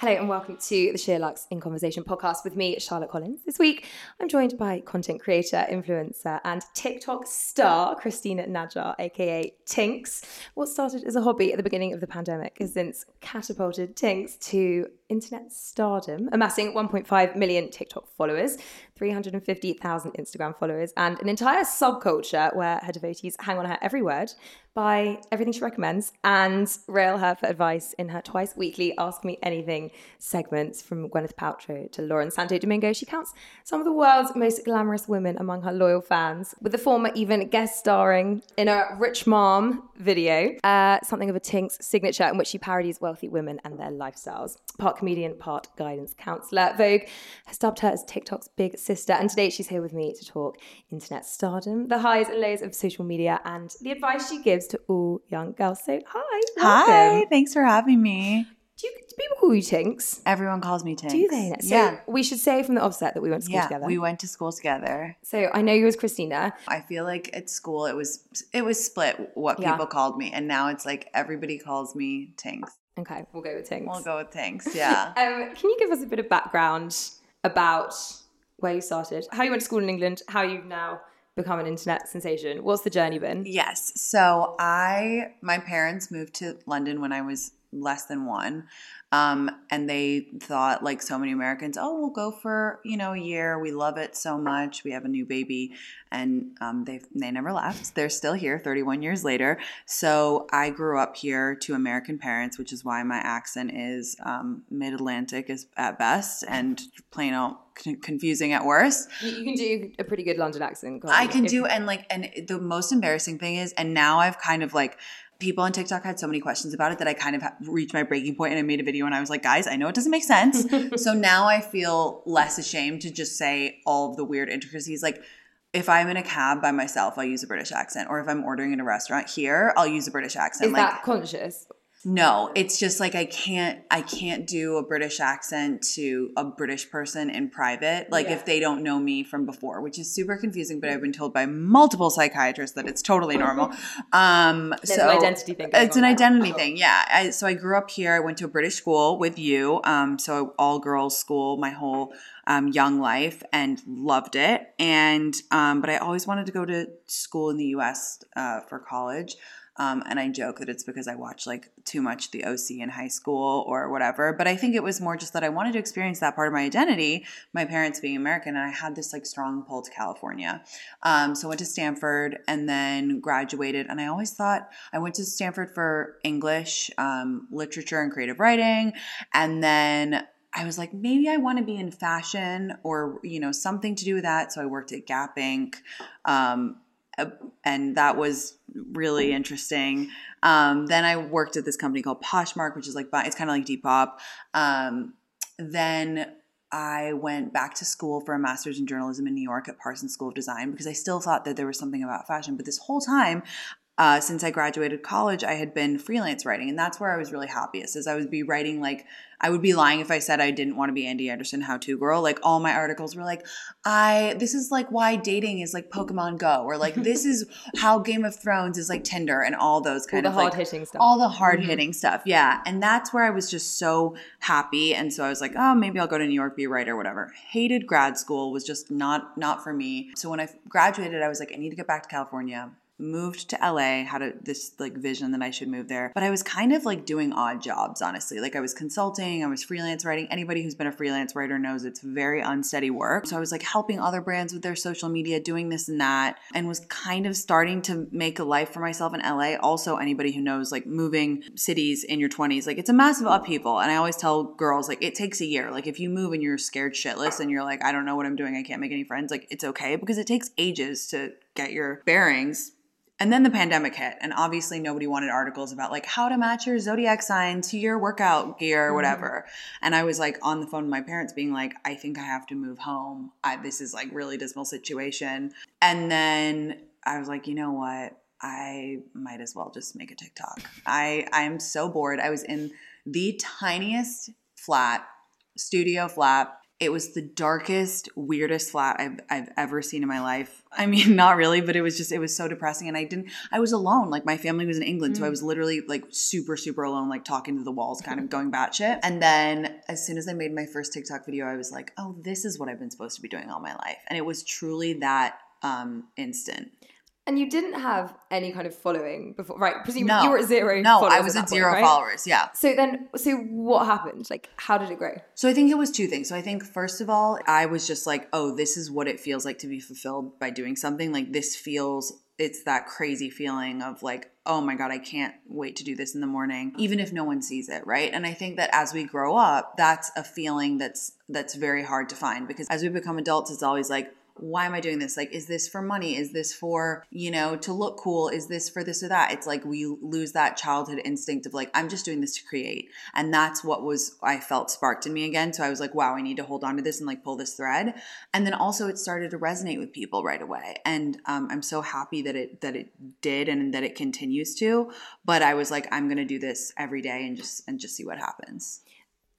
Hello and welcome to the Sheer SheerLuxe in Conversation podcast with me, Charlotte Collins. This week, I'm joined by content creator, influencer, and TikTok star Christina Najjar, aka Tinx. What started as a hobby at the beginning of the pandemic has since catapulted Tinx to internet stardom, amassing 1.5 million TikTok followers, 350,000 Instagram followers, and an entire subculture where her devotees hang on her every word, buy everything she recommends, and rail her for advice in her twice weekly Ask Me Anything segments from Gwyneth Paltrow to Lauren Santo Domingo. She counts some of the world's most glamorous women among her loyal fans, with the former even guest starring in a Rich Mom video, uh, something of a Tinx signature in which she parodies wealthy women and their lifestyles. Part comedian, part guidance counselor. Vogue has dubbed her as TikTok's big sister, and today she's here with me to talk internet stardom, the highs and lows of social media, and the advice she gives to all young girls. So, hi. Hi, thanks for having me. Do, you, do people call you Tinx? Everyone calls me Tinx. Do they? So yeah. we should say from the offset that we went to school yeah, together. we went to school together. so I know you was Christina. I feel like at school it was it was split what Yeah. people called me, and now it's like everybody calls me Tinx. Okay, we'll go with Tinx. We'll go with Tinx. Yeah. Um, can you give us a bit of background about where you started, how you went to school in England, how you've now become an internet sensation? What's the journey been? Yes. So I, my parents moved to London when I was less than one. Um, and they thought, like so many Americans, oh, we'll go for you know a year. We love it so much. We have a new baby, and um, they they never left. They're still here, 31 years later. So I grew up here to American parents, which is why my accent is um, mid Atlantic is at best, and plain con- confusing at worst. You, you can do a pretty good London accent. I can If- do and like and the most embarrassing thing is and now I've kind of like people on TikTok had so many questions about it that I kind of reached my breaking point and I made a video and I was like guys I know it doesn't make sense so now I feel less ashamed to just say all of the weird intricacies like if I'm in a cab by myself I'll use a British accent or if I'm ordering in a restaurant here I'll use a British accent Is like that conscious? No, it's just like I can't I can't do a British accent to a British person in private like Yeah. if they don't know me from before, which is super confusing, but I've been told by multiple psychiatrists that it's totally normal. Um There's so an identity thing. it's an identity Sure. thing, yeah. I, so I grew up here. I went to a British school with you, um, so all girls school my whole um, young life, and loved it. And um, but I always wanted to go to school in the U.S. Uh, for college. Um, and I joke that it's because I watched like too much the OC in high school or whatever. But I think it was more just that I wanted to experience that part of my identity, my parents being American, and I had this like strong pull to California. Um, so I went to Stanford and then graduated. And I always thought I went to Stanford for English, um, literature, and creative writing. And then I was like, maybe I want to be in fashion or, you know, something to do with that. So I worked at Gap Inc. Um, and that was really interesting. Um, then I worked at this company called Poshmark, which is like, it's kind of like Depop. Um, then I went back to school for a master's in journalism in New York at Parsons School of Design because I still thought that there was something about fashion. But this whole time, uh, since I graduated college, I had been freelance writing, and that's where I was really happiest. Is I would be writing like I would be lying if I said I didn't want to be Andie Anderson how to girl. Like all my articles were like, I this is like why dating is like Pokemon Go, or like this is how Game of Thrones is like Tinder, and all those All kind the of like hard hitting stuff. all the hard hitting stuff. Yeah. And that's where I was just so happy. And so I was like, oh, maybe I'll go to New York, be a writer, whatever. Hated grad school, was just not not for me. So when I graduated, I was like, I need to get back to California. Moved to LA, had a, this like vision that I should move there. But I was kind of like doing odd jobs, honestly. Like I was consulting, I was freelance writing. Anybody who's been a freelance writer knows it's very unsteady work. So I was like helping other brands with their social media, doing this and that, and was kind of starting to make a life for myself in LA. Also, anybody who knows like moving cities in your 20s, like it's a massive upheaval. And I always tell girls, like, it takes a year. Like, if you move and you're scared shitless and you're like, I don't know what I'm doing, I can't make any friends, like, it's okay because it takes ages to get your bearings And then the pandemic hit, and obviously nobody wanted articles about like how to match your zodiac sign to your workout gear or mm-hmm. whatever. And I was like on the phone with my parents, being like, I think I have to move home. I, this is like really dismal situation. And then I was like, you know what? I might as well just make a TikTok. I I am so bored. I was in the tiniest flat, studio flat. It was the darkest, weirdest flat I've, I've ever seen in my life. I mean, not really, but it was just, it was so depressing. And I didn't, I was alone. Like my family was in England. So I was literally like super, super alone, like talking to the walls, kind of going batshit. And then as soon as I made my first TikTok video, I was like, oh, this is what I've been supposed to be doing all my life. And it was truly that um, instant. And you didn't have any kind of following before, right? Presumably No. you were at zero. No, I was at point, zero right? followers. Yeah. So then, so what happened? Like, how did it grow? So I think it was two things. So I think first of all, I was just like, oh, this is what it feels like to be fulfilled by doing something. Like this feels it's that crazy feeling of like, oh my god, I can't wait to do this in the morning, even if no one sees it, right? And I think that as we grow up, that's a feeling that's that's very hard to find because as we become adults, it's always like why am I doing this? Like, is this for money? Is this for, you know, to look cool? Is this for this or that? It's like we lose that childhood instinct of like, I'm just doing this to create. And that's what was, I felt sparked in me again. So I was like, wow, I need to hold on to this and like pull this thread. And then also it started to resonate with people right away. And um, I'm so happy that it, that it did and that it continues to. But I was like, I'm going to do this every day and just, and just see what happens.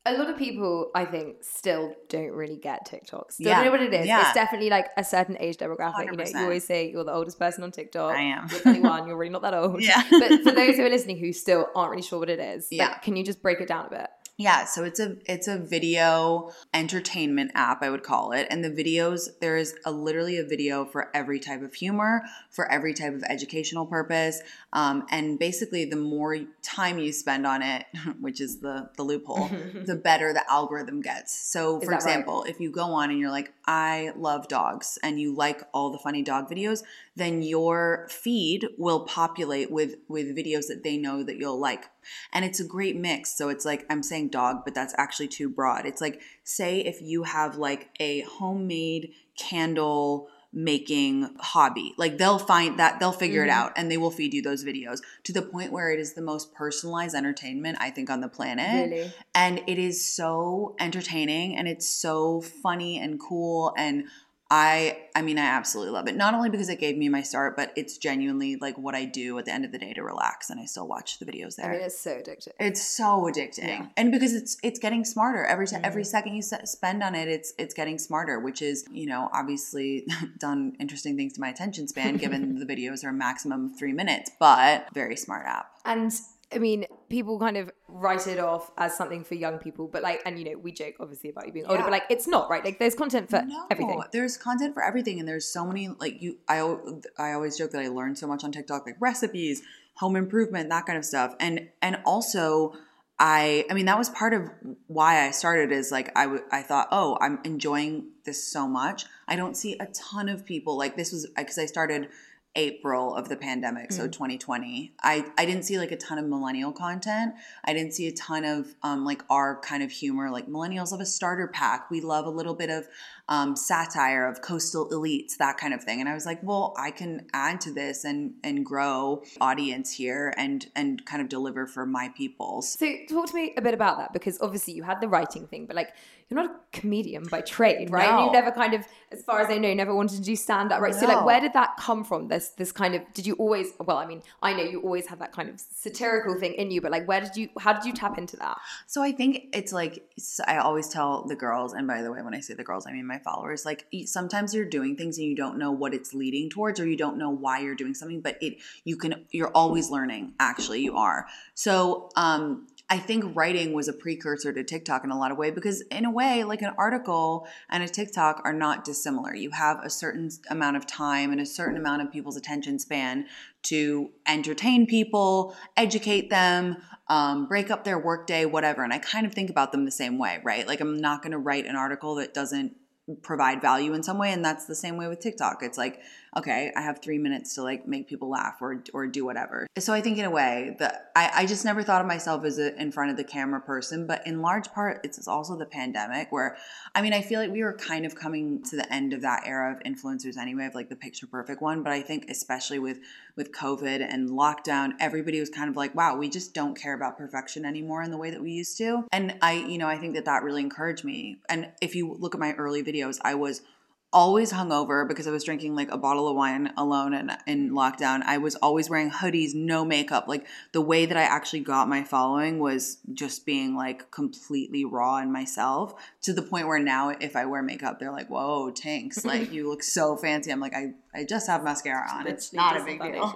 A lot of people, I think, still don't really get TikTok. Still Yeah. don't know what it is. Yeah. It's definitely like a certain age demographic. You know, 100%. you always say you're the oldest person on TikTok. I am. You're 21. You're really not that old. Yeah. but for those who are listening who still aren't really sure what it is, like, Yeah. can you just break it down a bit? Yeah, so it's a it's a video entertainment app, I would call it. And the videos, there is a literally a video for every type of humor, for every type of educational purpose. Um, and basically, the more time you spend on it, which is the the loophole, the better the algorithm gets. So, Is for that right? example, if you go on and you're like, I love dogs, and you like all the funny dog videos, then your feed will populate with with videos that they know that you'll like and it's a great mix so it's like i'm saying dog but that's actually too broad it's like say if you have like a homemade candle making hobby like they'll find that they'll figure it Mhm. out and they will feed you those videos to the point where it is the most personalized entertainment i think on the planet Really? and it is so entertaining and it's so funny and cool and I I mean I absolutely love it. Not only because it gave me my start, but it's genuinely like what I do at the end of the day to relax and I still watch the videos there. I mean, it's so addictive. it's so addicting. Yeah. And because it's it's getting smarter every time every Mhm. second you se- spend on it it's it's getting smarter, which is, you know, obviously done interesting things to my attention span given the videos are a maximum of 3 minutes, but very smart app. And I mean, people kind of write it off as something for young people, but like, and you know, we joke obviously about you being older, Yeah. but like, it's not right. Like, there's content for no, everything. There's content for everything, and there's so many like you. I I always joke that I learned so much on TikTok, like recipes, home improvement, that kind of stuff, and and also. I I mean that was part of why I started is like I w- I thought oh I'm enjoying this so much I don't see a ton of people like this was because I started April of the pandemic so 2020 I I didn't see like a ton of millennial content I didn't see a ton of um, like our kind of humor. Like millennials love a starter pack. We love a little bit of um, satire of coastal elites, that kind of thing. And I was like, well, I can add to this and and grow audience here and and kind of deliver for my peoples. So talk to me a bit about that because obviously you had the writing thing, but like you're not a comedian by trade, right? And you never kind of, as far as I know, never wanted to do stand up, right? So like, where did that come from? This this kind of did you always? Well, I mean, I know you always had that kind of satirical thing in you, but like, where did you? How did you tap into that? So I think it's like I always tell the girls, and by the way, when I say the girls, I mean my followers. Like sometimes you're doing things and you don't know what it's leading towards, or you don't know why you're doing something, but it you can you're always learning. Actually, you are. So um, I think writing was a precursor to TikTok in a lot of way because in a way, like an article and a TikTok are not dissimilar. You have a certain amount of time and a certain amount of people's attention span to entertain people, educate them, um, break up their workday, whatever. And I kind of think about them the same way, right? Like I'm not going to write an article that doesn't provide value in some way and that's the same way with TikTok. It's like, okay, I have 3 minutes to like make people laugh or or do whatever. So I think in a way that I I just never thought of myself as a in front of the camera person, but in large part it's also the pandemic where I mean, I feel like we were kind of coming to the end of that era of influencers anyway, of like the picture perfect one, but I think especially with with COVID and lockdown, everybody was kind of like, wow, we just don't care about perfection anymore in the way that we used to. And I, you know, I think that that really encouraged me. And if you look at my early videos, I was always hungover because I was drinking like a bottle of wine alone and in lockdown. I was always wearing hoodies, no makeup. Like the way that I actually got my following was just being like completely raw in myself to the point where now if I wear makeup, they're like, "Whoa, Tanks! like you look so fancy." I'm like, "I I just have mascara on. It's not a big deal."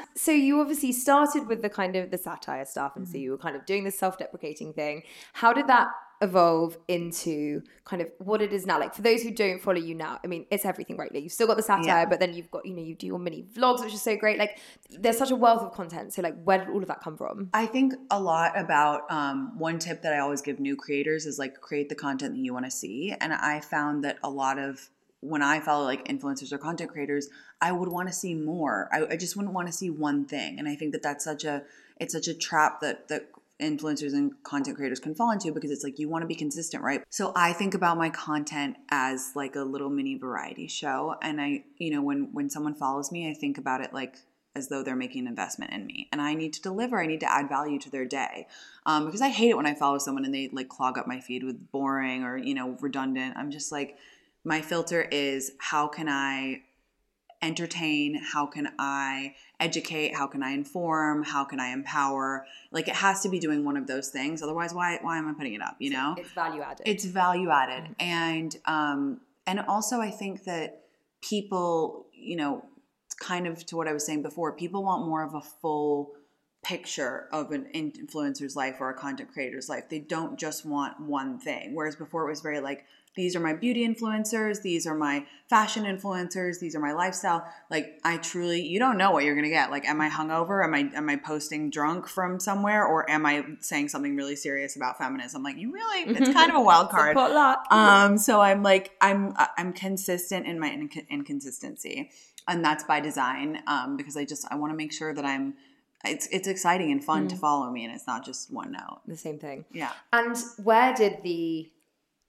so you obviously started with the kind of the satire stuff and so Mm-hmm. you were kind of doing the self-deprecating thing. How did that evolve into kind of what it is now like for those who don't follow you now i mean it's everything right like you've still got the satire Yeah. but then you've got you know you do your mini vlogs which is so great like there's such a wealth of content so like where did all of that come from I think a lot about um, one tip that I always give new creators is like create the content that you want to see. And I found that a lot of when I follow like influencers or content creators, I would want to see more. I, I just wouldn't want to see one thing. And I think that that's such a it's such a trap that that influencers and content creators can fall into because it's like you want to be consistent, right? So I think about my content as like a little mini variety show and I, you know, when when someone follows me, I think about it like as though they're making an investment in me and i need to deliver i need to add value to their day. Um, because i hate it when i follow someone and they like clog up my feed with boring or you know redundant. I'm just like my filter is how can i entertain? How can i educate how can i inform how can i empower? Like it has to be doing one of those things otherwise why why am i putting it up you know? It's value added. It's value added. And um and also i think that people you know kind of to what i was saying before people want more of a full picture of an influencer's life or a content creator's life. They don't just want one thing. Whereas before it was very like these are my beauty influencers these are my fashion influencers these are my lifestyle. Like i truly you don't know what you're gonna get. Like am i hungover? Am i am i posting drunk from somewhere? Or am i saying something really serious about feminism? Like you really it's kind of a wild card. Potluck um so i'm like i'm i'm consistent in my inc- inconsistency. And that's by design um because i just i want to make sure that i'm it's it's exciting and fun to mm. follow me and it's not just one note the same thing yeah And where did the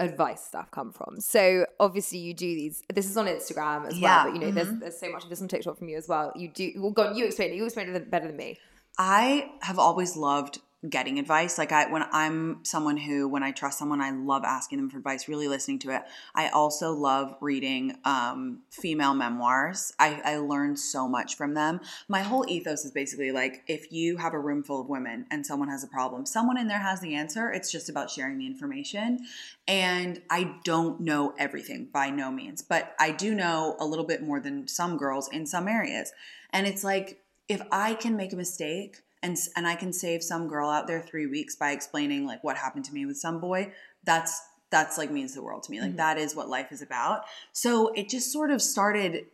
advice stuff come from? So obviously you do these. This is on Instagram as Yeah, well, but you know there's mm-hmm. there's so much of this on TikTok from you as well. You do. Well, go on. You explain it. You explain it better than me. I have always loved getting advice. Like I when I'm someone who when I trust someone, I love asking them for advice, really listening to it. I also love reading um, female memoirs. I, I learned so much from them. My whole ethos is basically like if you have a room full of women and someone has a problem, someone in there has the answer. It's just about sharing the information. And I don't know everything by no means, but I do know a little bit more than some girls in some areas. And it's like if I can make a mistake and and I can save some girl out there 3 weeks by explaining like what happened to me with some boy, that's that's like means the world to me. Like mm-hmm. that is what life is about. So it just sort of started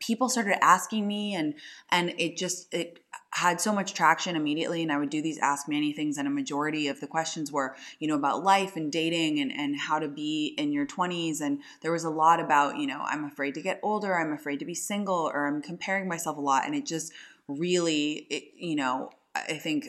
people started asking me and and it just it had so much traction immediately and i would do these ask me anythings and a majority of the questions were you know about life and dating and and how to be in your 20s and there was a lot about you know i'm afraid to get older i'm afraid to be single or i'm comparing myself a lot and it just really it, you know i think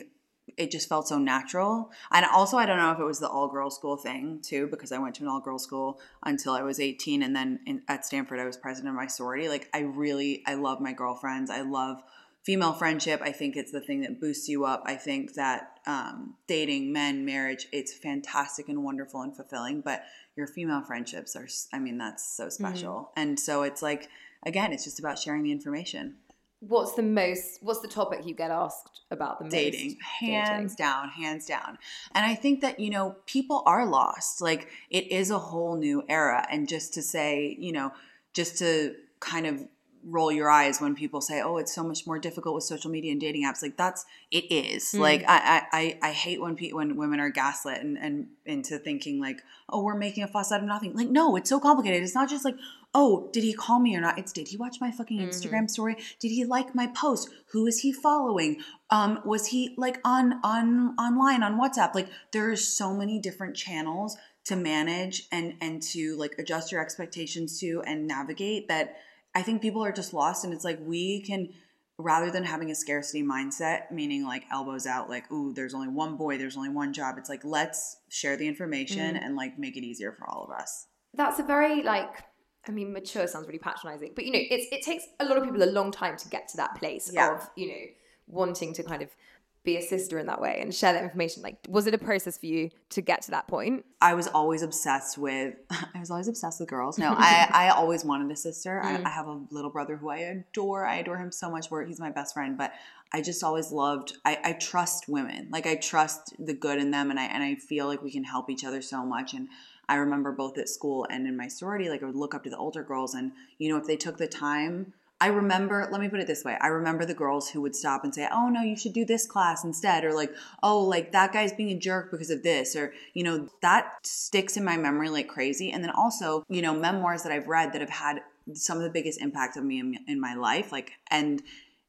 it just felt so natural. And also, I don't know if it was the all girls school thing too, because I went to an all girls school until I was 18. And then in, at Stanford, I was president of my sorority. Like, I really, I love my girlfriends. I love female friendship. I think it's the thing that boosts you up. I think that um, dating, men, marriage, it's fantastic and wonderful and fulfilling. But your female friendships are, I mean, that's so special. And so it's like, again, it's just about sharing the information. What's the most? What's the topic you get asked about the most? dating. Hands down hands down. And i think that you know people are lost. Like it is a whole new era. And just to say you know just to kind of roll your eyes when people say oh it's so much more difficult with social media and dating apps. Like that's it is. Hmm. Like I, I i hate when people when women are gaslit and, and into thinking like oh we're making a fuss out of nothing. Like no it's so complicated. It's not just like oh, did he call me or not? It's did he watch my fucking Instagram story? Did he like my post? Who is he following? Um, was he like on on online on WhatsApp? Like there's so many different channels to manage and and to like adjust your expectations to and navigate that I think people are just lost and it's like we can rather than having a scarcity mindset, meaning like elbows out, like, ooh, there's only one boy, there's only one job. It's like, let's share the information Mm. and like make it easier for all of us. That's a very like I mean, mature sounds really patronizing, but you know, it's it takes a lot of people a long time to get to that place Yeah. of you know wanting to kind of be a sister in that way and share that information. Like, was it a process for you to get to that point? I was always obsessed with I was always obsessed with girls. No, I, I always wanted a sister. I, mm. I have a little brother who I adore. I adore him so much. Where he's my best friend, but I just always loved. I, I trust women. Like I trust the good in them, and I and I feel like we can help each other so much. And I remember both at school and in my sorority, like I would look up to the older girls, and you know if they took the time. I remember, let me put it this way. I remember the girls who would stop and say, Oh, no, you should do this class instead. Or like, Oh, like that guy's being a jerk because of this. Or, you know, that sticks in my memory like crazy. And then also, you know, memoirs that I've read that have had some of the biggest impact on me in, my life. Like, and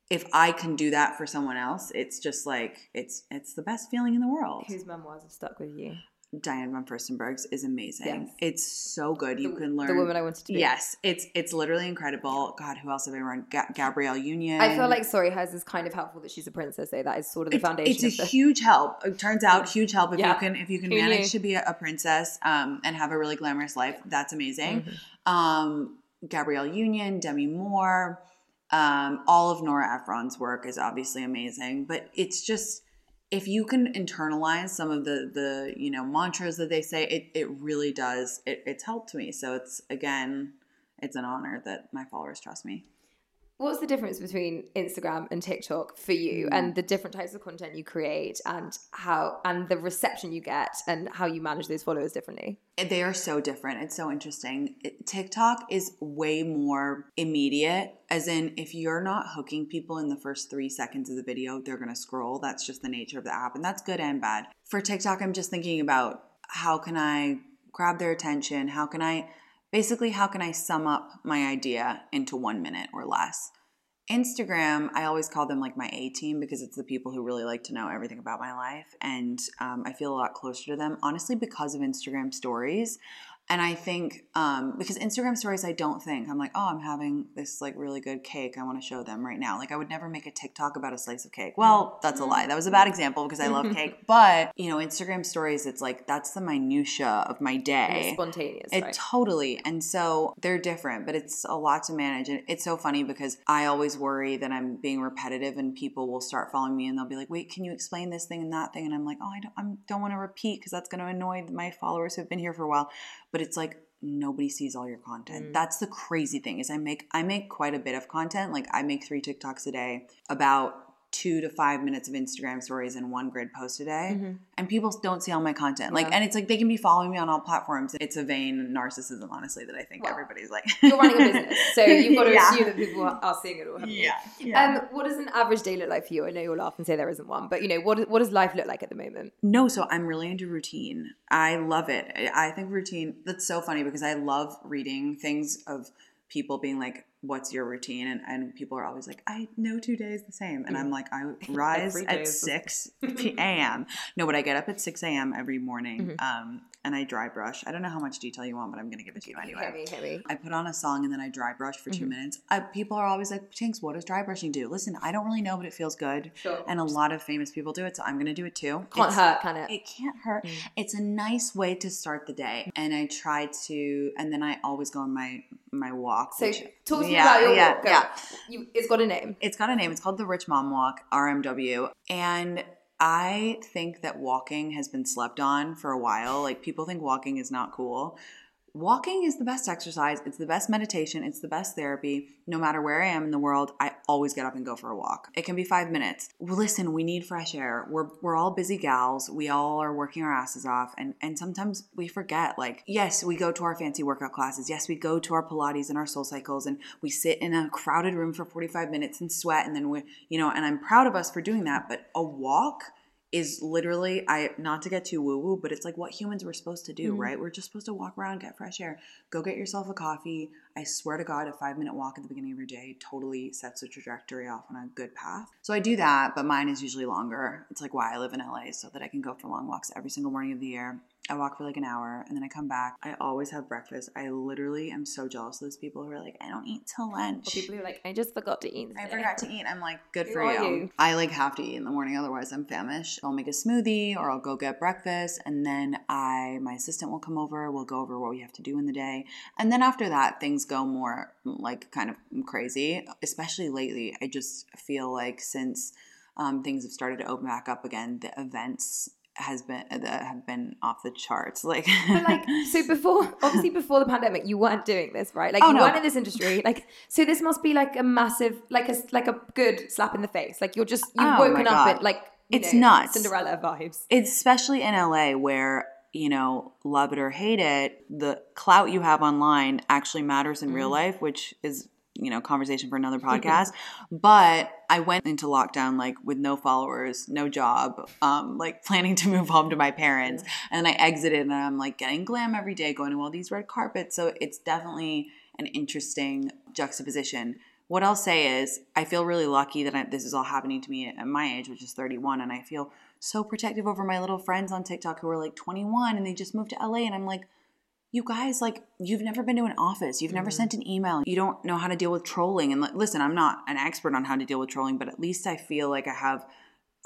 if I can do that for someone else, it's just like, it's, it's the best feeling in the world. Whose memoirs have stuck with you? Diane von Furstenberg's is amazing. Yes. It's so good. You The- can learn the woman I wanted to be. Yes, it's it's literally incredible. God, who else have I run? Ga- Gabrielle Union. I feel like sorry, hers is kind of helpful that she's a princess. Though that is sort of the it's, foundation. it's a the, huge help. It turns out huge help if Yeah. you can if you can Who manage knew? to be a, a princess um, and have a really glamorous life. That's amazing. Mm-hmm. Um, Gabrielle Union, Demi Moore, um, all of Nora Ephron's work is obviously amazing. But it's just if you can internalize some of the the you know mantras that they say, it it really does. It, it's helped me. So it's again, it's an honor that my followers trust me. What's the difference between Instagram and TikTok for you, Mm. and the different types of content you create, and how and the reception you get, and how you manage those followers differently? They are so different. It's so interesting. TikTok is way more immediate, as in, if you're not hooking people in the first three seconds of the video, they're going to scroll. That's just the nature of the app, and that's good and bad. For TikTok, I'm just thinking about how can I grab their attention? How can I, basically, how can I sum up my idea into one minute or less? Instagram, I always call them like my A team because it's the people who really like to know everything about my life. And um, I feel a lot closer to them, honestly, because of Instagram stories. And I think um, because Instagram stories, I don't think I'm like, oh, I'm having this like really good cake. I want to show them right now. Like I would never make a TikTok about a slice of cake. Well, that's a lie. That was a bad example because I love cake. But you know, Instagram stories, it's like that's the minutia of my day. it's spontaneous, It right? totally. And so they're different, but it's a lot to manage. And it's so funny because I always worry that I'm being repetitive and people will start following me and they'll be like, wait, can you explain this thing and that thing? And I'm like, oh, I don't, I don't want to repeat because that's going to annoy my followers who have been here for a while. But it's like, nobody sees all your content. Mm. That's the crazy thing is I make I make quite a bit of content. Like I make 3 TikToks a day about 2 to 5 minutes of Instagram stories and one grid post a day. And people don't see all my content. Like and it's like they can be following me on all platforms. It's a vain narcissism honestly that I think Well, everybody's like You're running a business, so you've got to Yeah. assume that people are seeing it all. Yeah. yeah. Um, what does an average day look like for you? I know you'll laugh and say there isn't one, but you know, what what does life look like at the moment? No, so I'm really into routine. I love it. I think routine, that's so funny because I love reading things of people being like, What's your routine? And, and people are always like, I know two days the same. And I'm like, I rise at 6 p.m. no, but I get up at 6 a.m. every morning Mm-hmm. um, and I dry brush. I don't know how much detail you want, but I'm going to give it to you anyway. Hit me. I put on a song and then I dry brush for Mm-hmm. 2 minutes. I, people are always like, Tinx, what does dry brushing do? Listen, I don't really know, but it feels good. Sure. And a lot of famous people do it, so I'm going to do it too. Can't It's- hurt, can it? it can't hurt. It's a nice way to start the day. And I try to, and then I always go on my my walk. So which- talk to me yeah, about your yeah, walk. Yeah, You, it's got a name. it's got a name. It's called the Rich Mom Walk, RMW, and. I think that walking has been slept on for a while. Like people think walking is not cool. Walking is the best exercise. It's the best meditation. It's the best therapy. No matter where I am in the world, I always get up and go for a walk. It can be five minutes. Listen, we need fresh air. We're, we're all busy gals. We all are working our asses off. And, and sometimes we forget, like, yes, we go to our fancy workout classes. Yes, we go to our Pilates and our SoulCycles and we sit in a crowded room for 45 minutes and sweat. And then we, you know, and I'm proud of us for doing that. But a walk, is literally I not to get too woo woo, but it's like what humans were supposed to do, mm-hmm. right? We're just supposed to walk around, get fresh air, go get yourself a coffee. I swear to God, a five minute walk at the beginning of your day totally sets the trajectory off on a good path. So I do that, but mine is usually longer. It's like why I live in LA, so that I can go for long walks every single morning of the year. I walk for like an hour and then I come back. I always have breakfast. I literally am so jealous of those people who are like, I don't eat till lunch. Or people who are like, I just forgot to eat. I forgot to eat. I'm like, good Who for you. you? I like have to eat in the morning, otherwise I'm famished. I'll make a smoothie or I'll go get breakfast, and then I my assistant will come over. We'll go over what we have to do in the day, and then after that, things go more like kind of crazy. Especially lately, I just feel like since um, things have started to open back up again, the events has been uh, that have been off the charts. Like, But like, so before, obviously before the pandemic, you weren't doing this, right? Like, Oh, you no. weren't in this industry. Like, so this must be like a massive, like a like a good slap in the face. Like, you're just you've Oh, woken up at like It's know, nuts. Cinderella vibes. It's especially in LA where, you know, love it or hate it, the clout you have online actually matters in real mm. life, which is, you know, conversation for another podcast. but I went into lockdown like with no followers, no job, um, like planning to move home to my parents. And then I exited and I'm like getting glam every day, going to all these red carpets. So it's definitely an interesting juxtaposition. What I'll say is, I feel really lucky that I, this is all happening to me at my age, which is 31, and I feel so protective over my little friends on TikTok who are like 21 and they just moved to LA, and I'm like, you guys, like, you've never been to an office, you've never mm-hmm. sent an email, you don't know how to deal with trolling. And like, listen, I'm not an expert on how to deal with trolling, but at least I feel like I have.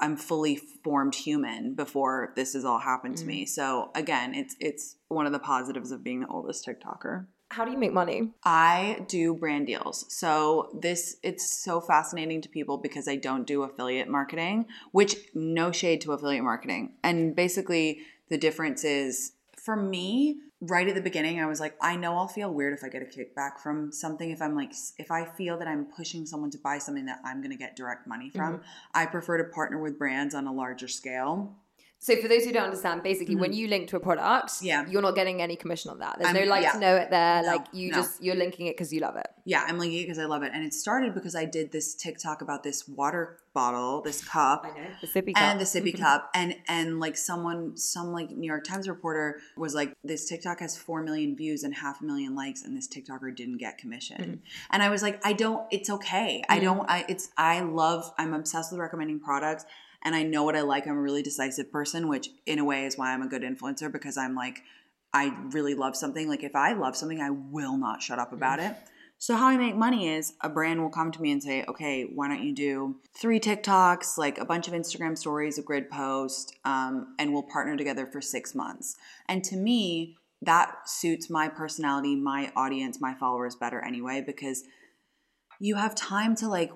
I'm fully formed human before this has all happened to me. Mm-hmm. So again, it's it's one of the positives of being the oldest TikToker. How do you make money? I do brand deals. So this it's so fascinating to people because I don't do affiliate marketing, which no shade to affiliate marketing. And basically the difference is for me, right at the beginning, I was like, I know I'll feel weird if I get a kickback from something. If I'm like, if I feel that I'm pushing someone to buy something that I'm going to get direct money from, mm-hmm. I prefer to partner with brands on a larger scale. So for those who don't understand, basically, when you link to a product, Mm-hmm. Yeah. you're not getting any commission on that. There's no I'm- like yeah. to know it there. No, like you no. just you're linking it because you love it. Yeah, I'm linking it because I love it. And it started because I did this TikTok about this water bottle, this cup. know the sippy cup. and the sippy cup and and like someone some like new york times reporter was like this tiktok has 4 million views and half a million likes and this tiktoker didn't get commission Mm-hmm. and i was like i don't it's okay i don't i it's i love i'm obsessed with recommending products and i know what i like i'm a really decisive person which in a way is why i'm a good influencer because i'm like i really love something like if i love something i will not shut up about Mm. it so how I make money is a brand will come to me and say, okay, why don't you do three TikToks, like a bunch of Instagram stories, a grid post, um, and we'll partner together for six months. And to me, that suits my personality, my audience, my followers better anyway, because you have time to like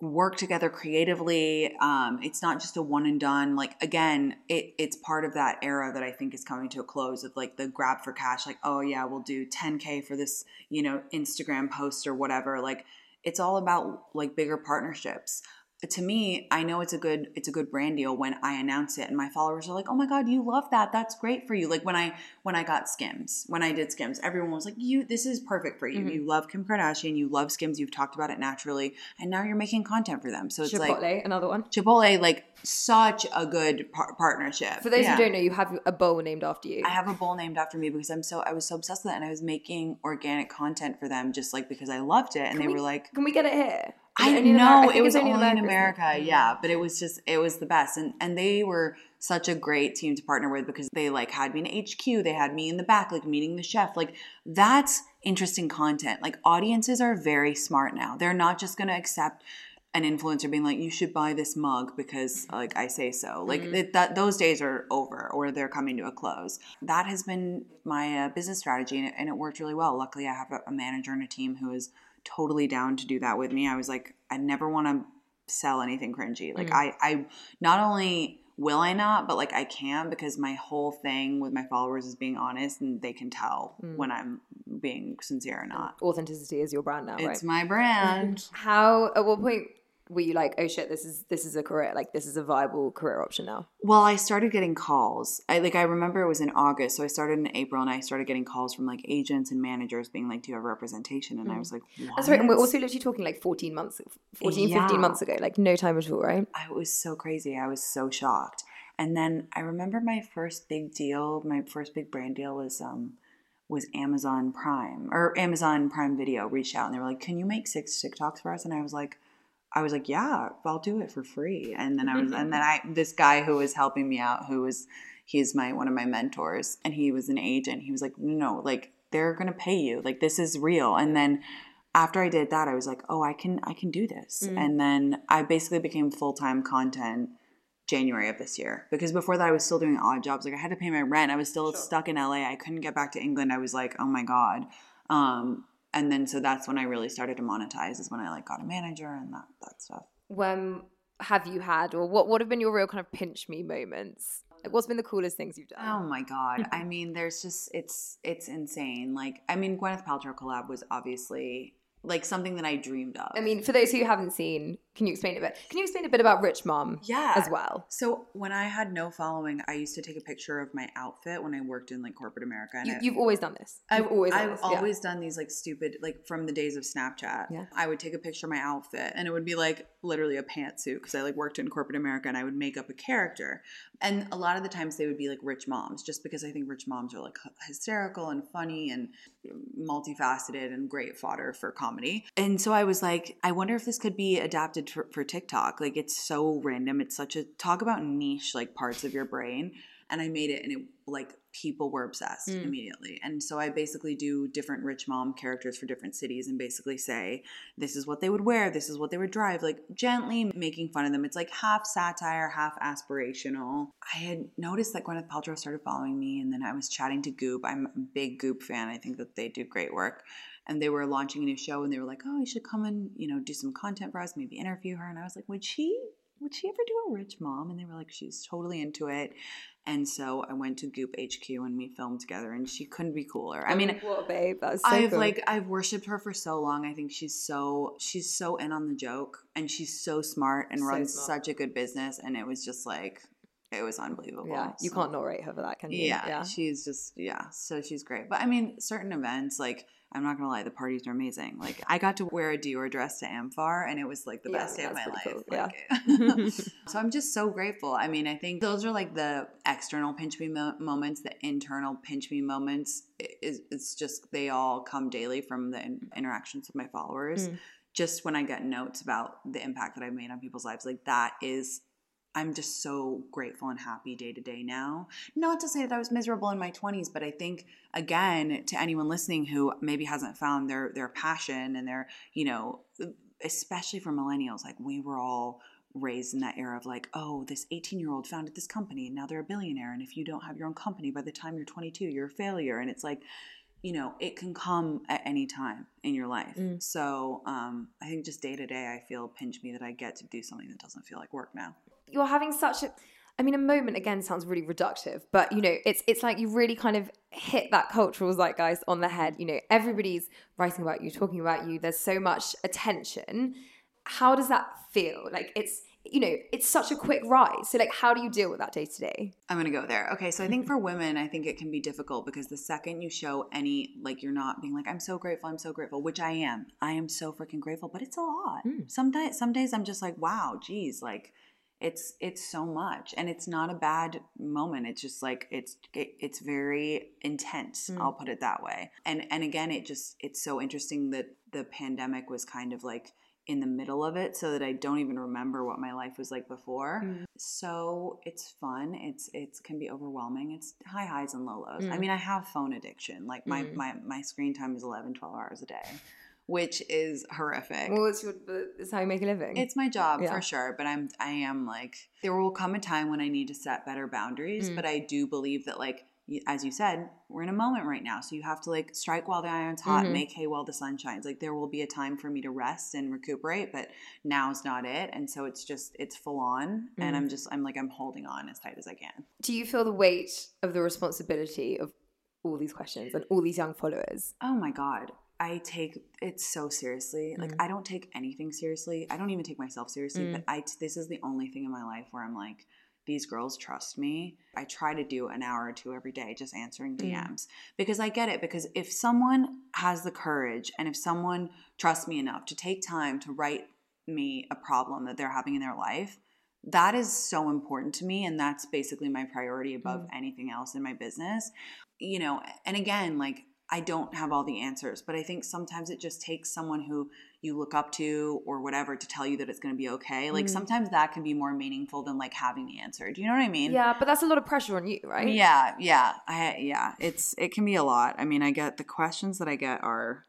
work together creatively. Um, it's not just a one and done. Like again, it it's part of that era that I think is coming to a close of like the grab for cash. Like oh yeah, we'll do 10k for this you know Instagram post or whatever. Like it's all about like bigger partnerships. To me, I know it's a good it's a good brand deal when I announce it and my followers are like, "Oh my god, you love that. That's great for you." Like when I when I got Skims, when I did Skims, everyone was like, "You this is perfect for you. Mm-hmm. You love Kim Kardashian, you love Skims, you've talked about it naturally, and now you're making content for them." So it's Chipotle, like another one. Chipotle, like such a good par- partnership. For those Yeah. who don't know, you have a bowl named after you. I have a bowl named after me because I'm so I was so obsessed with it, and I was making organic content for them just like because I loved it, and they we- were like, Can we get it here? I it only in know I it was only in? America, yeah, but it was just it was the best, and and they were such a great team to partner with because they like had me in HQ, they had me in the back, like meeting the chef, like that's interesting content. Like audiences are very smart now; they're not just going to accept an influencer being like, "You should buy this mug because like I say so." Like Mm-hmm. it, that those days are over, or they're coming to a close. That has been my uh, business strategy, and it, and it worked really well. Luckily, I have a, a manager and a team who is totally down to do that with me. I was like, I never want to sell anything cringy. Like mm. I, I not only will I not, but like I can because my whole thing with my followers is being honest, and they can tell mm. when I'm being sincere or not. Authenticity is your brand now, right? It's my brand. How? At what point were you like, oh shit, this is this is a career, like this is a viable career option now? Well, I started getting calls. I like I remember it was in August, so I started in April, and I started getting calls from like agents and managers being like, "Do you have representation?" And I was like, what? That's right. And we're also literally talking like 14 months, 14, 15 months ago, like no time at all, right? I was so crazy. I was so shocked. And then I remember my first big deal, my first big brand deal was um was Amazon Prime or Amazon Prime Video reached out and they were like, "Can you make six TikToks for us?" And I was like I was like, "Yeah, I'll do it for free." And then I was and then I this guy who was helping me out who was he's my one of my mentors and he was an agent. He was like, "No, like they're going to pay you. Like this is real." And then after I did that, I was like, "Oh, I can I can do this." Mm. And then I basically became full-time content January of this year because before that I was still doing odd jobs. Like I had to pay my rent. I was still stuck in LA. I couldn't get back to England. I was like, "Oh my god." Um and then so that's when I really started to monetize is when I like got a manager and that that stuff. When have you had, or what? What have been your real kind of pinch me moments? Like, what's been the coolest things you've done? Oh my god. I mean, there's just it's it's insane. Like I mean, Gwyneth Paltrow collab was obviously like something that I dreamed of. I mean, for those who haven't seen, can you explain a bit? Can you explain a bit about Rich Mom? Yeah. as well. So when I had no following, I used to take a picture of my outfit when I worked in like corporate America. And You, you've always done this. I've always I've this. yeah. always done these like stupid like from the days of Snapchat. Yeah. I would take a picture of my outfit and it would be like literally a pantsuit because I like worked in corporate America and I would make up a character. And a lot of the times they would be like rich moms just because I think rich moms are like hysterical and funny and multifaceted and great fodder for comedy. And so I was like, I wonder if this could be adapted for, for TikTok. Like it's so random. It's such a talk about niche like parts of your brain. And I made it and it like people were obsessed Mm. immediately. And so I basically do different rich mom characters for different cities and basically say, this is what they would wear, this is what they would drive, like gently making fun of them. It's like half satire, half aspirational. I had noticed that Gwyneth Paltrow started following me and then I was chatting to Goop. I'm a big Goop fan. I think that they do great work. And they were launching a new show and they were like, oh, you should come and, you know, do some content for us, maybe interview her. And I was like, would she would she ever do a rich mom? And they were like, she's totally into it. And so I went to Goop HQ and we filmed together and she couldn't be cooler. I mean, a babe. That's so I've cool. like I've worshipped her for so long. I think she's so she's so in on the joke and she's so smart and So runs smart. such a good business and it was just like it was unbelievable. yeah, you So- can't not rate her for that, can you? yeah, she's just yeah, so she's great. But I mean, certain events like I'm not gonna lie, the parties are amazing. Like I got to wear a Dior dress to amfAR, and it was like the Yeah, best day of my life. pretty Like, so I'm just so grateful. I mean, I think those are like the external pinch me mo- moments. The internal pinch me moments i- is it's just they all come daily from the in- interactions with my followers. Mm. Just when I get notes about the impact that I've made on people's lives, like that is I'm just so grateful and happy day to day now. Not to say that I was miserable in my 20s, but I think again to anyone listening who maybe hasn't found their their passion and their, you know, especially for millennials, like we were all raised in that era of like, oh, this 18 year old founded this company and now they're a billionaire. And if you don't have your own company by the time you're 22, you're a failure. And it's like, you know, it can come at any time in your life. Mm. So um, I think just day to day, I feel pinch me that I get to do something that doesn't feel like work now. You're having such a I mean, a moment again sounds really reductive, but you know, it's it's like you really kind of hit that cultural zeitgeist on the head. You know, everybody's writing about you, talking about you. There's so much attention. How does that feel? Like it's you know, it's such a quick rise. So like, how do you deal with that day to day? I'm gonna go there. Okay, so I think for women, I think it can be difficult because the second you show any, like, you're not being like, I'm so grateful, I'm so grateful, which I am. I am so freaking grateful, but it's a lot. Mm. Some days, some days I'm just like, wow, geez, like, it's it's so much, and it's not a bad moment. It's just like it's it, it's very intense. Mm. I'll put it that way. And and again, it just it's so interesting that the pandemic was kind of like in the middle of it so that I don't even remember what my life was like before. Mm. So it's fun. It's it's can be overwhelming. It's high highs and low lows. I Mm. mean, I have phone addiction. Like my Mm. my my screen time is 11 12 hours a day, which is horrific. Well, it's your it's how you make a living. It's my job Yeah. for sure, but I'm I am like there will come a time when I need to set better boundaries, Mm. but I do believe that like as you said, we're in a moment right now, so you have to like strike while the iron's hot, Mhm. make hay while the sun shines. Like there will be a time for me to rest and recuperate, but now's not it, and so it's just it's full on, and Mm. I'm just I'm like I'm holding on as tight as I can. do you feel the weight of the responsibility of all these questions and all these young followers? Oh my god. I take it so seriously. Like Mm. I don't take anything seriously. I don't even take myself seriously, Mm. but I this is the only thing in my life where I'm like these girls trust me. I try to do an hour or two every day just answering Mm. DMs because I get it because if someone has the courage and if someone trusts me enough to take time to write me a problem that they're having in their life, that is so important to me and that's basically my priority above anything else in my business you know and again like i don't have all the answers but i think sometimes it just takes someone who you look up to or whatever to tell you that it's going to be okay. Mm. Like sometimes that can be more meaningful than like having the answer. Do you know what I mean? Yeah, but that's a lot of pressure on you, right? Yeah, yeah. I yeah, it's it can be a lot. I mean, I get the questions that I get are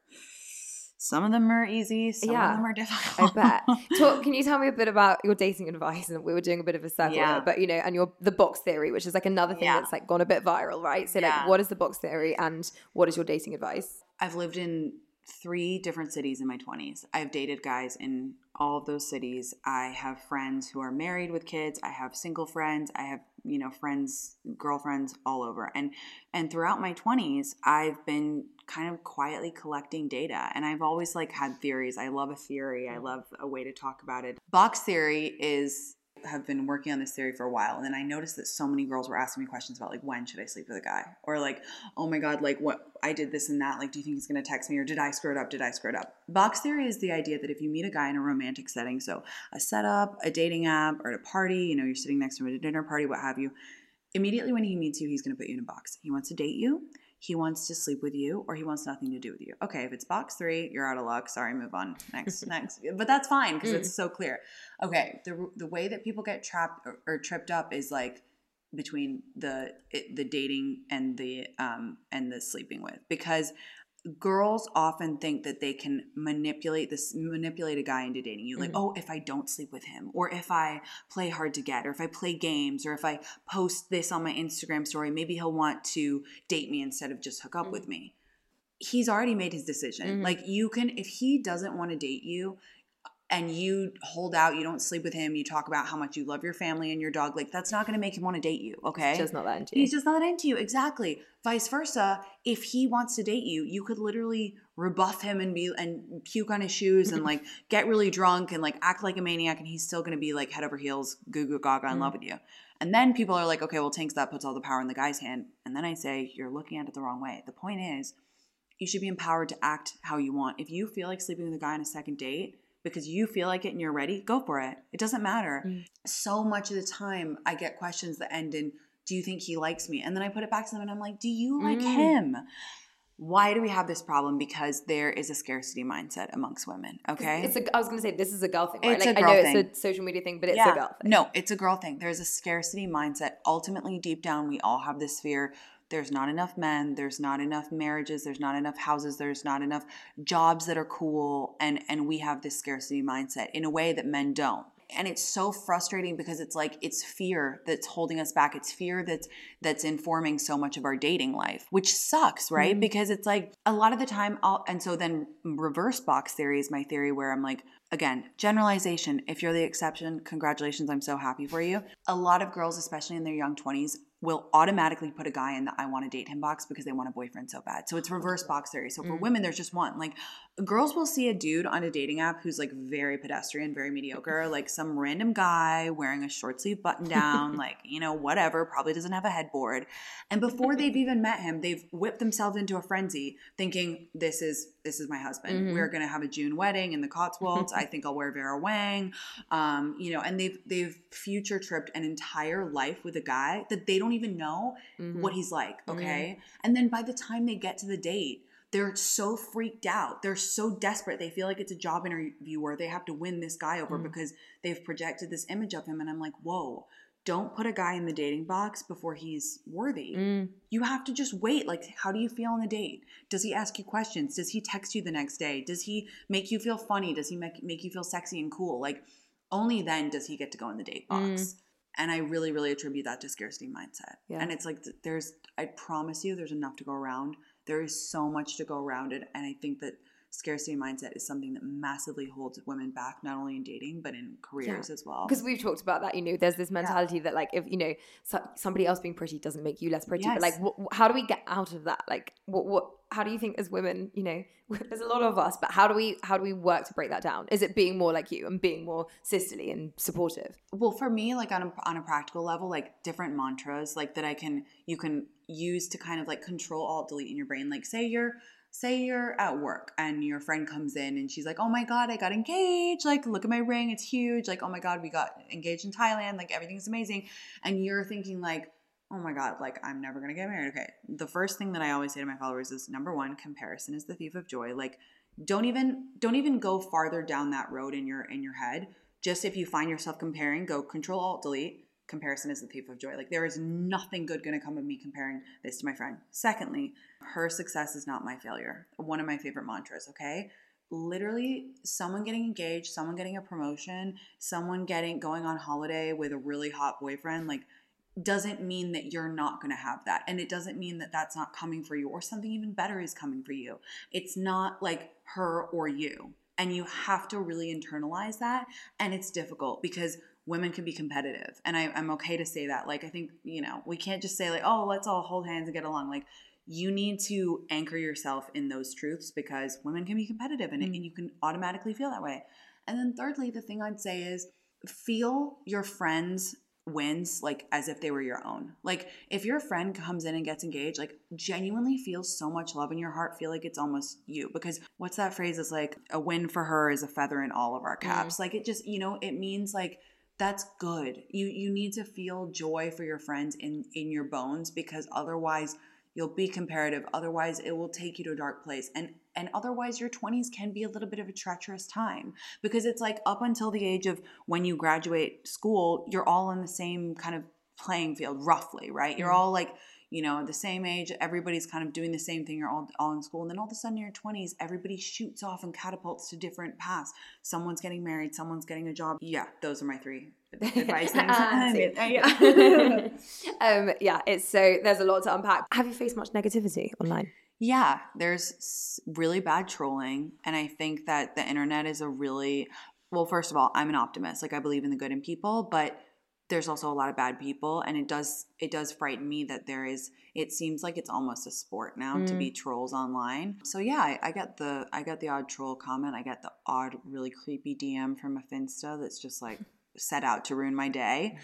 some of them are easy, some Yeah, of them are difficult. I bet. Talk, can you tell me a bit about your dating advice? And we were doing a bit of a circle, Yeah. but you know, and your the box theory, which is like another thing Yeah. that's like gone a bit viral, right? So, like, what is the box theory, and what is your dating advice? I've lived in three different cities in my 20s. I've dated guys in all of those cities. I have friends who are married with kids. I have single friends. I have, you know, friends, girlfriends all over. And and throughout my 20s, I've been kind of quietly collecting data and I've always like had theories. I love a theory. I mm. love a way to talk about it. Box theory is have been working on this theory for a while and then I noticed that so many girls were asking me questions about like when should I sleep with a guy? Or like oh my god like what I did this and that like do you think he's going to text me? Or did I screw it up? Did I screw it up? Box theory is the idea that if you meet a guy in a romantic setting so a setup a dating app or at a party you know you're sitting next to him at a dinner party what have you immediately when he meets you he's going to put you in a box. He wants to date you he wants to sleep with you or he wants nothing to do with you. Okay if it's box three you're out of luck. Sorry move on. Next next. But that's fine because it's so clear. Okay the, the way that people get trapped or, or tripped up is like between the it, the dating and the um and the sleeping with. Because girls often think that they can manipulate this manipulate a guy into dating. You like mm-hmm. oh if i don't sleep with him or if i play hard to get or if i play games or if i post this on my instagram story maybe he'll want to date me instead of just hook up with mm-hmm. me. He's already made his decision. Mm-hmm. Like you can if he doesn't want to date you and you hold out you don't sleep with him you talk about how much you love your family and your dog like that's not going to make him want to date you okay He's Just not that into you. He's just not into you. Exactly. Vice versa. If he wants to date you, you could literally rebuff him and be and puke on his shoes and like get really drunk and like act like a maniac and he's still gonna be like head over heels, goo goo gaga in love mm-hmm. with you. And then people are like, okay, well, Tinx, that puts all the power in the guy's hand. And then I say, you're looking at it the wrong way. The point is, you should be empowered to act how you want. If you feel like sleeping with a guy on a second date because you feel like it and you're ready, go for it. It doesn't matter. Mm. So much of the time, I get questions that end in, do you think he likes me? And then I put it back to them and I'm like, do you like mm. him? Why do we have this problem? Because there is a scarcity mindset amongst women. Okay. It's a, I was going to say this is a girl thing, right? It's like a I girl know thing. it's a social media thing, but it's a girl thing. No, it's a girl thing. There's a scarcity mindset. Ultimately, deep down, we all have this fear. There's not enough men. There's not enough marriages. There's not enough houses. There's not enough jobs that are cool. And and we have this scarcity mindset in a way that men don't. And it's so frustrating because it's like it's fear that's holding us back. It's fear that's that's informing so much of our dating life, which sucks, right? Mm-hmm. Because it's like a lot of the time I'll and so then reverse box theory is my theory where I'm like again, generalization. If you're the exception, congratulations, I'm so happy for you. A lot of girls, especially in their young 20s, will automatically put a guy in the I want to date him box because they want a boyfriend so bad. So it's reverse box theory. So for mm-hmm. women, there's just one. Like girls will see a dude on a dating app who's like very pedestrian, very mediocre, like some random guy wearing a short sleeve button down, like, you know, whatever, probably doesn't have a headboard. And before they've even met him, they've whipped themselves into a frenzy thinking this is this is my husband. Mm-hmm. We're gonna have a June wedding in the Cotswolds. I think I'll wear Vera Wang. Um, you know, and they've they've future tripped an entire life with a guy that they don't even know mm-hmm. what he's like. Mm-hmm. Okay. And then by the time they get to the date, they're so freaked out. They're so desperate. They feel like it's a job interview where they have to win this guy over mm. because they've projected this image of him. And I'm like, whoa, don't put a guy in the dating box before he's worthy. Mm. You have to just wait. Like, how do you feel on the date? Does he ask you questions? Does he text you the next day? Does he make you feel funny? Does he make, make you feel sexy and cool? Like, only then does he get to go in the date box. Mm. And I really, really attribute that to scarcity mindset. Yeah. And it's like, there's, I promise you, there's enough to go around. There is so much to go around it. And I think that scarcity mindset is something that massively holds women back, not only in dating, but in careers as well. Because we've talked about that, you know, there's this mentality that like if you know so, somebody else being pretty doesn't make you less pretty, but like wh- how do we get out of that? Like what what how do you think as women, you know, there's a lot of us, but how do we how do we work to break that down? Is it being more like you and being more sisterly and supportive? well for me like on a, on a practical level like different mantras like that i can you can use to kind of like control alt delete in your brain like say you're say you're at work and your friend comes in and she's like oh my god i got engaged. Like look at my ring. It's huge. Like oh my god we got engaged in thailand. Like everything's amazing. And you're thinking like oh my god like i'm never gonna get married. Okay. The first thing that i always say to my followers is number one comparison is the thief of joy. Like don't even don't even go farther down that road in your in your head. Just if you find yourself comparing, go control alt delete. Comparison is the thief of joy. Like there is nothing good going to come of me comparing this to my friend. Secondly, her success is not my failure. One of my favorite mantras, okay? literally someone getting engaged, someone getting a promotion, someone getting going on holiday with a really hot boyfriend, like doesn't mean that you're not going to have that. And it doesn't mean that that's not coming for you or something even better is coming for you. It's not like her or you. And you have to really internalize that. And it's difficult because women can be competitive. And I, am okay to say that. Like, I think, you know, we can't just say, like, oh, let's all hold hands and get along. Like, you need to anchor yourself in those truths because women can be competitive in it mm. and you can automatically feel that way. And then thirdly, the thing I'd say is feel your friends wins like as if they were your own. Like if your friend comes in and gets engaged, like genuinely feel so much love in your heart, feel like it's almost you. Because what's that phrase? It's like a win for her is a feather in all of our caps. Mm. Like it just, you know, it means like that's good. You you need to feel joy for your friends in in your bones because otherwise You'll be comparative. Otherwise, it will take you to a dark place. And and otherwise your 20s can be a little bit of a treacherous time because it's like up until the age of when you graduate school, you're all in the same kind of playing field roughly, right? You're mm-hmm. all like you know, the same age, everybody's kind of doing the same thing, you're all, all in school. And then all of a sudden, in your 20s, everybody shoots off and catapults to different paths. Someone's getting married, someone's getting a job. Yeah, those are my three advice things. uh, yeah. um, yeah, it's so there's a lot to unpack. Have you faced much negativity online? Yeah, there's really bad trolling. And I think that the internet is a really, well, first of all, I'm an optimist. Like, I believe in the good in people, but there's also a lot of bad people and it does it does frighten me that there is it seems like it's almost a sport now mm. to be mm. trolls online so yeah I, I get the i get the odd troll comment i get the odd really creepy dm from a finsta that's just like set out to ruin my day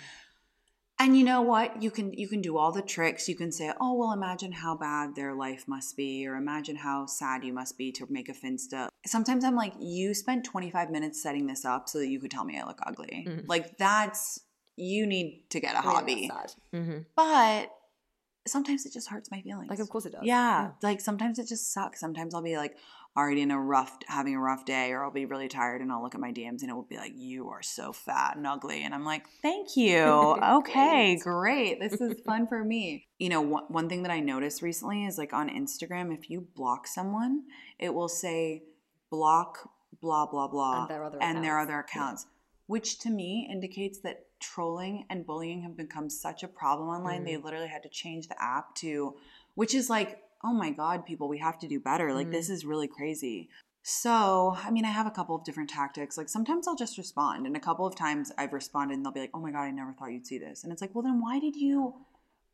and you know what you can you can do all the tricks you can say oh well imagine how bad their life must be or imagine how sad you must be to make a finsta sometimes i'm like you spent 25 minutes setting this up so that you could tell me i look ugly mm. like that's you need to get a hobby. Mm-hmm. But sometimes it just hurts my feelings. Like, of course it does. Yeah. yeah. Like, sometimes it just sucks. Sometimes I'll be like already in a rough, having a rough day, or I'll be really tired and I'll look at my DMs and it will be like, you are so fat and ugly. And I'm like, thank you. okay, great. This is fun for me. You know, one, one thing that I noticed recently is like on Instagram, if you block someone, it will say block blah, blah, blah, and their other and accounts. Their other accounts yeah. Which to me indicates that trolling and bullying have become such a problem online. Mm. They literally had to change the app to, which is like, oh my God, people, we have to do better. Like, mm. this is really crazy. So, I mean, I have a couple of different tactics. Like, sometimes I'll just respond, and a couple of times I've responded, and they'll be like, oh my God, I never thought you'd see this. And it's like, well, then why did you?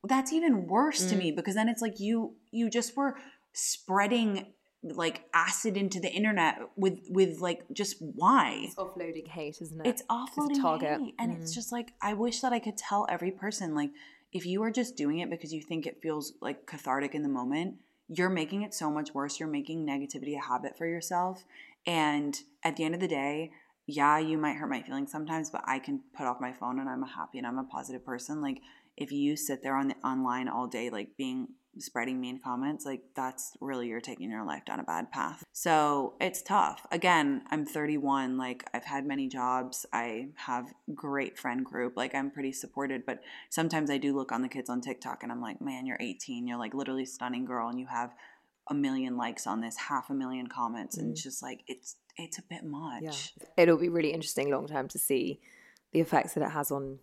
That's even worse mm. to me because then it's like you you just were spreading like acid into the internet with with like just why? It's offloading hate isn't it? It's offloading it's target. hate. and mm. it's just like i wish that i could tell every person like if you are just doing it because you think it feels like cathartic in the moment you're making it so much worse. You're making negativity a habit for yourself. And at the end of the day yeah you might hurt my feelings sometimes but i can put off my phone and i'm a happy and i'm a positive person. Like if you sit there on the online all day like being spreading mean comments, like that's really you're taking your life down a bad path. So it's tough. Again, I'm 31. Like I've had many jobs. I have great friend group. Like I'm pretty supported. But sometimes I do look on the kids on TikTok and I'm like, man, you're 18. You're like literally stunning girl, and you have a million likes on this, half a million comments, and it's mm. just like it's it's a bit much. Yeah. It'll be really interesting long term to see the effects that it has on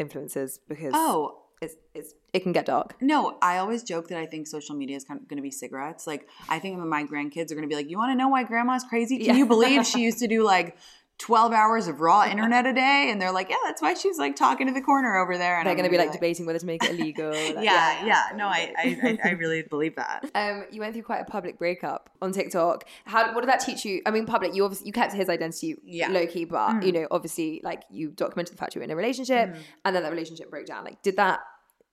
influencers because oh it's, it's it can get dark. No, I always joke that I think social media is kind of going to be cigarettes. Like I think my grandkids are going to be like, "You want to know why grandma's crazy? Can yeah. you believe she used to do like 12 hours of raw internet a day and they're like yeah that's why she's like talking to the corner over there. And they're going to be like, like, debating whether to make it illegal like, yeah, yeah, yeah. No I, I i really believe that. Um you went through quite a public breakup on tiktok. How what did that teach you? I mean public you obviously you kept his identity yeah. low key but mm. you know obviously like you documented the fact you were in a relationship mm. and then that relationship broke down. Like did that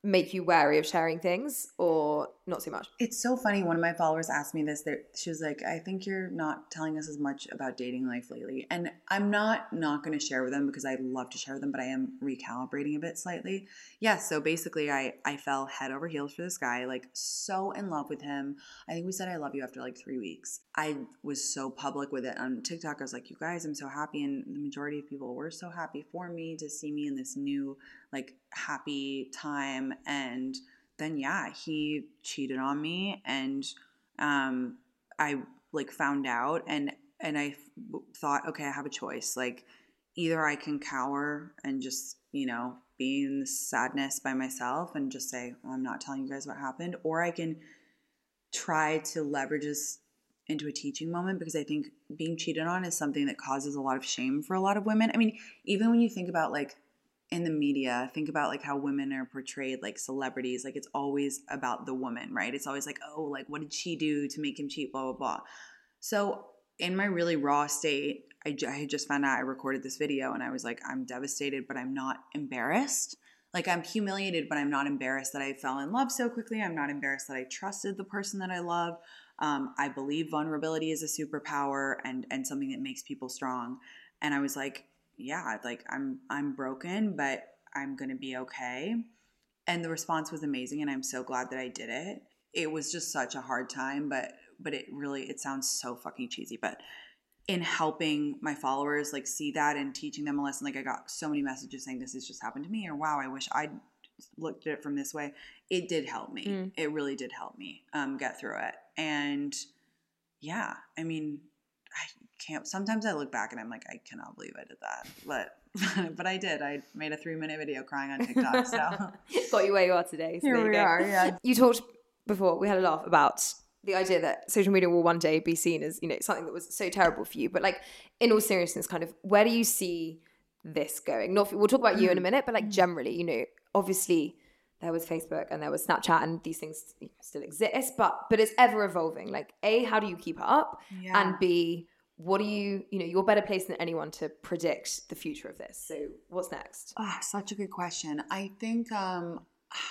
make you wary of sharing things or not so much? It's so funny. One of my followers asked me this. She was like, "I think you're not telling us as much about dating life lately." And I'm not not going to share with them because I love to share with them, but I am recalibrating a bit slightly. Yeah. So basically, I I fell head over heels for this guy. Like so in love with him. I think we said I love you after like three weeks. I was so public with it on TikTok. I was like, "You guys, I'm so happy," and the majority of people were so happy for me to see me in this new like happy time and then yeah he cheated on me and um i like found out and and i thought okay i have a choice. Like either i can cower and just you know be in sadness by myself and just say well, i'm not telling you guys what happened or i can try to leverage this into a teaching moment because i think being cheated on is something that causes a lot of shame for a lot of women. I mean even when you think about like in the media think about like how women are portrayed like celebrities like it's always about the woman right? It's always like oh like what did she do to make him cheat? blah blah blah. So in my really raw state I, j- I just found out i recorded this video and i was like i'm devastated but i'm not embarrassed. Like i'm humiliated but i'm not embarrassed that i fell in love so quickly. I'm not embarrassed that i trusted the person that i love. Um, i believe vulnerability is a superpower and and something that makes people strong. And i was like yeah, like I'm I'm broken, but I'm going to be okay. And the response was amazing and I'm so glad that I did it. It was just such a hard time, but but it really it sounds so fucking cheesy, but in helping my followers like see that and teaching them a lesson like I got so many messages saying this has just happened to me or wow, I wish I'd looked at it from this way. It did help me. Mm. It really did help me um, get through it. And yeah, I mean, can't. Sometimes I look back and I'm like, I cannot believe I did that, but but I did. I made a three minute video crying on TikTok. So got you where you are today. So Here we go. are. Yeah. You talked before. We had a laugh about the idea that social media will one day be seen as you know something that was so terrible for you. But like in all seriousness, kind of where do you see this going? Not we'll talk about you in a mm. minute, but like generally, you know, obviously there was Facebook and there was Snapchat and these things still exist, but but it's ever evolving. Like A, how do you keep up? Yeah. And B, what do you, you know, you're better placed than anyone to predict the future of this. So what's next? Oh, such a good question. I think um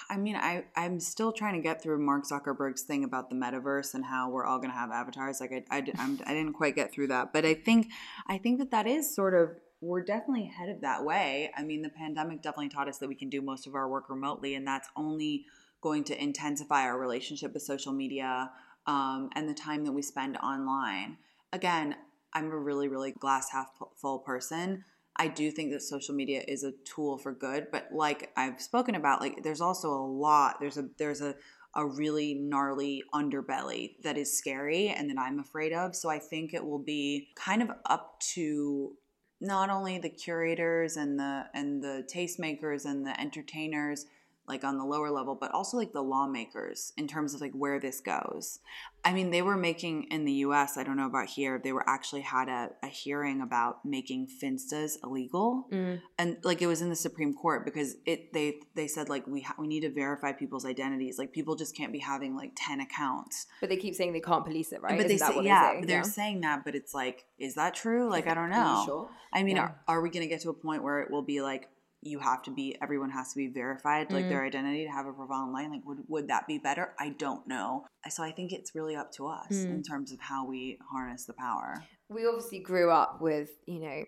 I mean, I, I'm still trying to get through Mark Zuckerberg's thing about the metaverse and how we're all going to have avatars. Like, I, I, I'm, I didn't quite get through that, but I think, I think that that is sort of we're definitely headed that way. I mean, the pandemic definitely taught us that we can do most of our work remotely, and that's only going to intensify our relationship with social media um, and the time that we spend online. Again, I'm a really, really glass half full person. I do think that social media is a tool for good, but like I've spoken about, like there's also a lot. There's a there's a a really gnarly underbelly that is scary and that I'm afraid of. So I think it will be kind of up to not only the curators and the and the tastemakers and the entertainers like on the lower level but also like the lawmakers in terms of like where this goes. I mean they were making in the us i don't know about here they were actually had a, a hearing about making finstas illegal. Mm. and like it was in the supreme court because it they they said like we ha- we need to verify people's identities. Like people just can't be having like 10 accounts. But they keep saying they can't police it right? But Isn't they say, yeah they are saying that but it's like is that true? Like i don't know. sure? i mean yeah. are, are we going to get to a point where it will be like you have to be everyone has to be verified like mm. their identity to have a profile online like would, would that be better? I don't know. So i think it's really up to us mm. in terms of how we harness the power. We obviously grew up with you know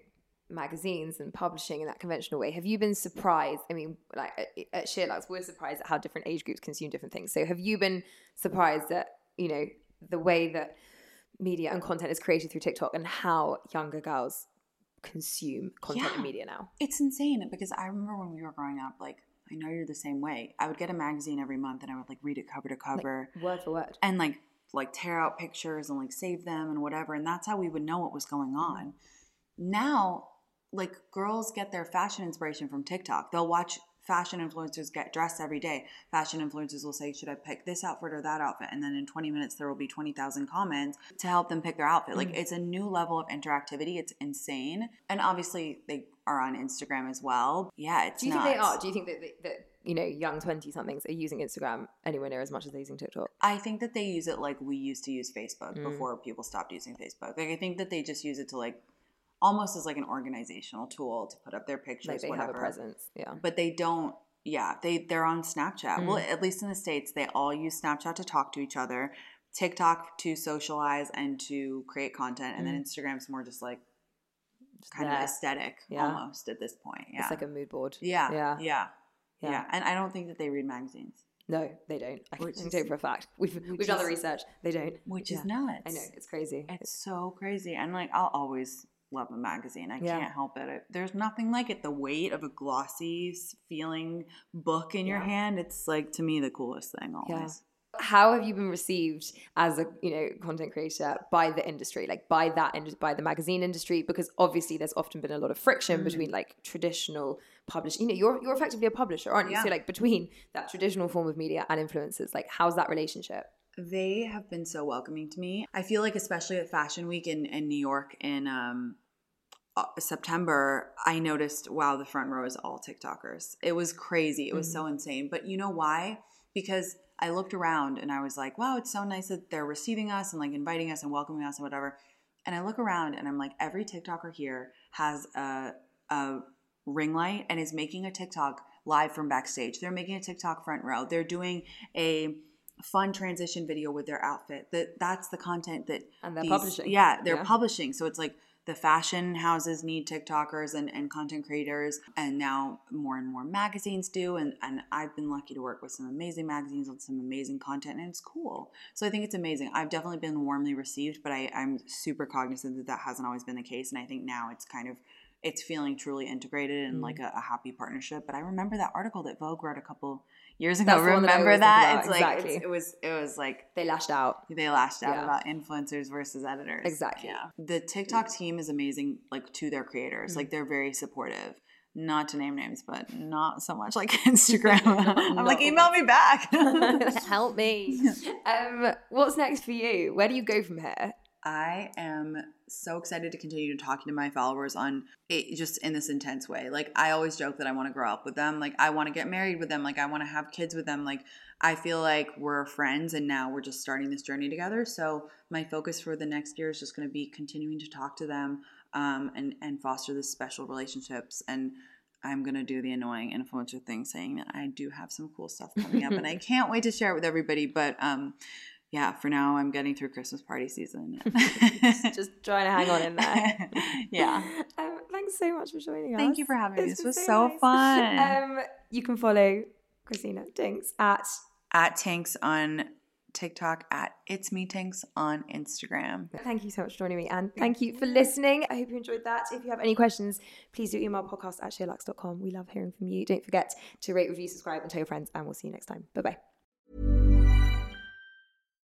magazines and publishing in that conventional way. Have you been surprised i mean like at Sheer SheerLuxe we're surprised at how different age groups consume different things. So have you been surprised at you know the way that media and content is created through tiktok and how younger girls consume content yeah. and media now. It's insane because I remember when we were growing up, like I know you're the same way. I would get a magazine every month and I would like read it cover to cover, like, word for word, and like like tear out pictures and like save them and whatever. And that's how we would know what was going mm-hmm. on. Now, like girls get their fashion inspiration from TikTok. They'll watch fashion influencers get dressed every day. Fashion influencers will say, Should I pick this outfit or that outfit? And then in 20 minutes, there will be 20,000 comments to help them pick their outfit. Mm-hmm. Like mm. it's a new level of interactivity. It's insane. And obviously, they are on Instagram as well. Yeah, it's Do you nuts. think they are? Do you think that, that you know, young 20 somethings are using Instagram anywhere near as much as they're using TikTok? I think that they use it like we used to use Facebook mm. before people stopped using Facebook. Like, I think that they just use it to like almost as like an organizational tool to put up their pictures. Like they whatever. have a presence, yeah. But they don't yeah, they they're on Snapchat. Well, mm. at least in the states, they all use Snapchat to talk to each other, TikTok to socialize and to create content, and then mm. Instagram's more just like kind there. of aesthetic Yeah. almost at this point. Yeah, It's like a mood board. yeah, Yeah. yeah, yeah, Yeah. And I don't think that they read magazines, No, they don't. I Which can is- you for a fact. We've we've which done the is- research. They don't. which Yeah. is nuts. I know it's crazy. It's so crazy. And like I'll always love a magazine. I Yeah. can't help it. There's nothing like it. The weight of a glossy feeling book in your Yeah. hand, it's like to me the coolest thing always. How have you been received as a you know content creator by the industry, like by that ind- by the magazine industry? Because obviously there's often been a lot of friction Mm. between like traditional publishing. You know, you're you're effectively a publisher, aren't you? So like between that traditional form of media and influencers, like how's that relationship? They have been so welcoming to me. I feel like especially at Fashion Week in, in New York in um uh, September, I noticed wow, the front row is all TikTokers. It was crazy. It was so insane. But you know why? Because I looked around and I was like, wow, it's so nice that they're receiving us and like inviting us and welcoming us and whatever. And I look around and I'm like, every TikToker here has a a ring light and is making a TikTok live from backstage. They're making a TikTok front row. They're doing a fun transition video with their outfit. That that's the content that And they're these- publishing. Yeah, they're Yeah. publishing. So it's like the fashion houses need TikTokers and, and content creators, and now more and more magazines do. And, and I've been lucky to work with some amazing magazines with some amazing content, and it's cool. So I think it's amazing. I've definitely been warmly received, but I, I'm super cognizant that that hasn't always been the case. And I think now it's kind of it's feeling truly integrated Mm. and like a, a happy partnership. But I remember that article that Vogue wrote a couple years ago. That's that remember that? about, It's like it's, it was it was like They lashed out. they lashed out Yeah. about influencers versus editors. Exactly. Yeah. The TikTok team is amazing, like to their creators. Mm-hmm. Like they're very supportive. Not to name names, but not so much like Instagram. I'm like, email me back. Help me. Um, what's next for you? Where do you go from here? I am so excited to continue talking to my followers on it just in this intense way. Like I always joke that I want to grow up with them. Like I want to get married with them. Like I want to have kids with them. Like I feel like we're friends and now we're just starting this journey together. So my focus for the next year is just going to be continuing to talk to them um, and and foster this special relationships and I'm gonna do the annoying influencer thing, saying that I do have some cool stuff coming up, and I can't wait to share it with everybody. But um, yeah, for now, I'm getting through Christmas party season. Just trying to hang on in there. yeah. Um, thanks so much for joining us. Thank you for having me. This been was so fun. Um, you can follow Christina Tinx at At Tinx on TikTok, at It's Me Tinx on Instagram. Thank you so much for joining me and thank you for listening. I hope you enjoyed that. If you have any questions, please do email podcast at sheerluxe.com. We love hearing from you. Don't forget to rate, review, subscribe, and tell your friends, and we'll see you next time. Bye bye.